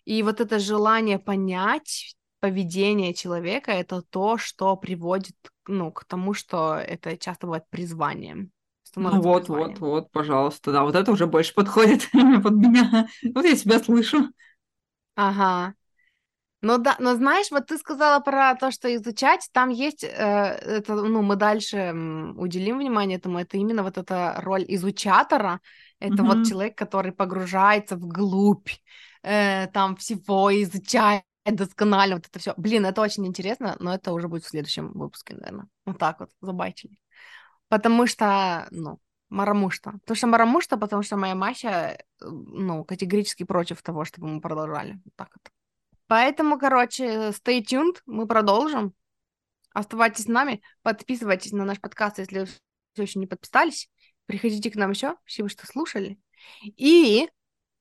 И вот это желание понять поведение человека — это то, что приводит, ну, к тому, что это часто бывает призванием. Ну вот, призванием. вот, вот, пожалуйста, да, вот это уже больше подходит под меня. Вот я тебя слышу. Ага. Ну да, но знаешь, вот ты сказала про то, что изучать, там есть, э, это, ну, мы дальше уделим внимание этому, это именно вот эта роль изучатора, это mm-hmm. вот человек, который погружается вглубь э, там всего, изучает досконально вот это все. Блин, это очень интересно, но это уже будет в следующем выпуске, наверное. Вот так вот, забайтили. Потому что, ну, Марамушта. Потому что Марамушта, потому что моя Мася, э, ну, категорически против того, чтобы мы продолжали. Вот так вот. Поэтому, короче, stay tuned, мы продолжим. Оставайтесь с нами, подписывайтесь на наш подкаст, если вы все еще не подписались. Приходите к нам еще. Спасибо, что слушали. И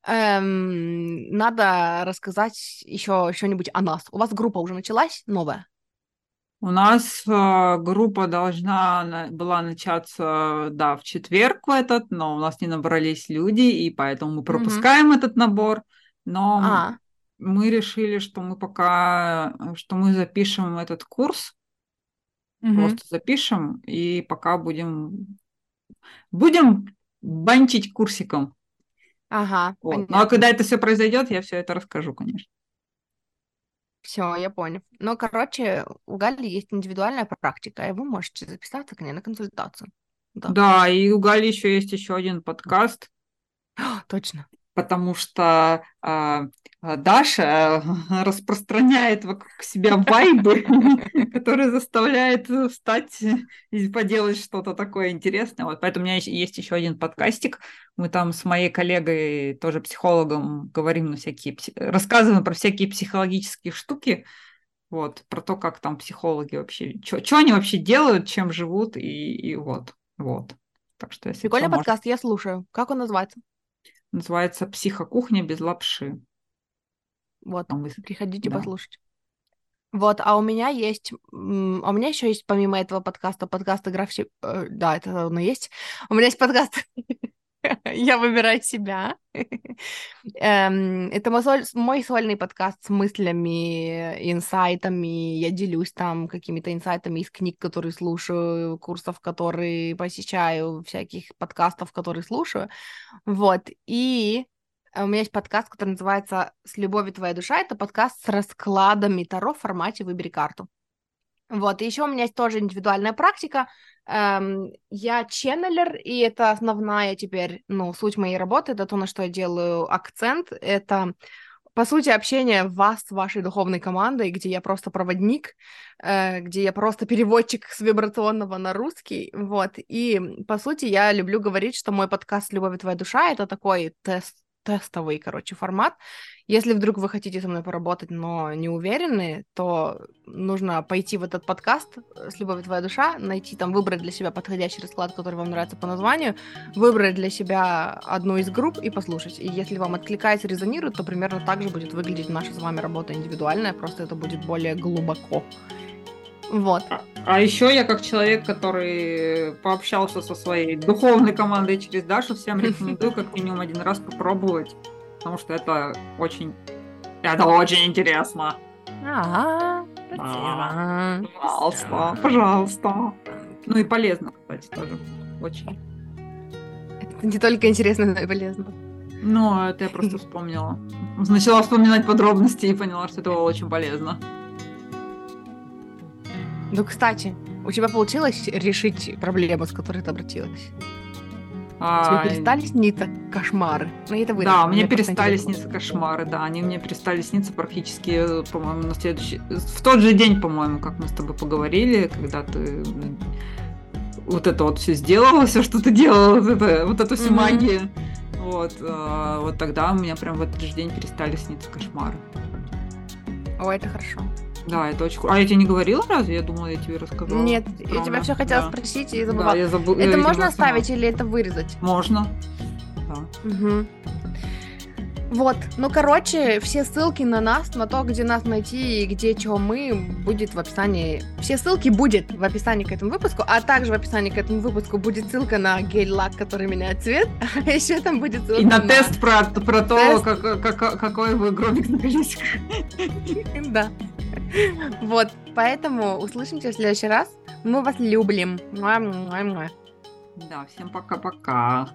эм, надо рассказать еще что-нибудь о нас. У вас группа уже началась новая? У нас э, группа должна была начаться, да, в четверг в этот, но у нас не набрались люди, и поэтому мы пропускаем mm-hmm. этот набор. Но а мы решили, что мы пока, э, что мы запишем этот курс, угу. просто запишем и пока будем, будем банчить курсиком. Ага. Вот. Ну а когда это все произойдет, я все это расскажу, конечно. Все, я понял. Ну, короче, у Гали есть индивидуальная практика, и вы можете записаться к ней на консультацию. Да, да и у Гали еще есть еще один подкаст. Точно потому что а, а, Даша распространяет вокруг себя вайбы, которые заставляют встать и поделать что-то такое интересное. Вот поэтому у меня есть еще один подкастик. Мы там с моей коллегой, тоже психологом, говорим на всякие, рассказываем про всякие психологические штуки. Вот, про то, как там психологи вообще, что они вообще делают, чем живут, и, и вот, вот. Так что если Прикольный подкаст, может... я слушаю. Как он называется? Называется «Психокухня без лапши». Вот, мы... приходите да. послушать. Вот, а у меня есть, у меня еще есть помимо этого подкаста, подкаст «Игра в э, да, это оно есть. У меня есть подкаст Я выбираю себя. Эм, это мой сольный подкаст с мыслями, инсайтами. Я делюсь там какими-то инсайтами из книг, которые слушаю, курсов, которые посещаю, всяких подкастов, которые слушаю. Вот. И у меня есть подкаст, который называется «С любовью твоя душа». Это подкаст с раскладами Таро в формате «Выбери карту». Вот, и еще у меня есть тоже индивидуальная практика. Эм, я ченнелер, и это основная теперь, ну, суть моей работы, это то, на что я делаю акцент. Это по сути, общение вас с вашей духовной командой, где я просто проводник, э, где я просто переводчик с вибрационного на русский, вот. И, по сути, я люблю говорить, что мой подкаст «Любовь и твоя душа» — это такой тест тестовый, короче, формат. Если вдруг вы хотите со мной поработать, но не уверены, то нужно пойти в этот подкаст э, с «Любовь твоя душа», найти там, выбрать для себя подходящий расклад, который вам нравится по названию, выбрать для себя одну из групп и послушать. И если вам откликается, резонирует, то примерно так же будет выглядеть наша с вами работа индивидуальная, просто это будет более глубоко. Вот. А, а еще я как человек, который пообщался со своей духовной командой через Дашу, всем рекомендую как минимум один раз попробовать, потому что это очень, это очень интересно. А, пожалуйста, пожалуйста. Ну и полезно, кстати, тоже очень. Это не только интересно, но и полезно. Ну, это я просто вспомнила. Начала вспоминать подробности и поняла, что это очень полезно. Ну, кстати, у тебя получилось решить проблему, с которой ты обратилась? А... Тебе перестали сниться кошмары? Ну, это да, мне перестали сниться кошмары, да. Они мне перестали сниться практически, по-моему, на следующий... В тот же день, по-моему, как мы с тобой поговорили, когда ты вот это вот все сделала, все, что ты делала, вот, это, вот эту всю mm-hmm. магию. Вот, а, вот тогда у меня прям в этот же день перестали сниться кошмары. О, это хорошо. Да, это очень А я тебе не говорила разве? Я думала, я тебе рассказала. Нет, я тебя все хотела да. спросить и забыла. Да, я забыл, это я, можно оставить или это вырезать? Можно. Да. Угу. Вот, ну, короче, все ссылки на нас, на то, где нас найти и где чего мы, будет в описании. Все ссылки будет в описании к этому выпуску, а также в описании к этому выпуску будет ссылка на гель-лак, который меняет цвет, а еще там будет ссылка И на, на... тест про, про то, как, как, какой вы гробик на колесиках. Да. Вот, поэтому услышимся в следующий раз. Мы вас любим. Да, всем пока-пока.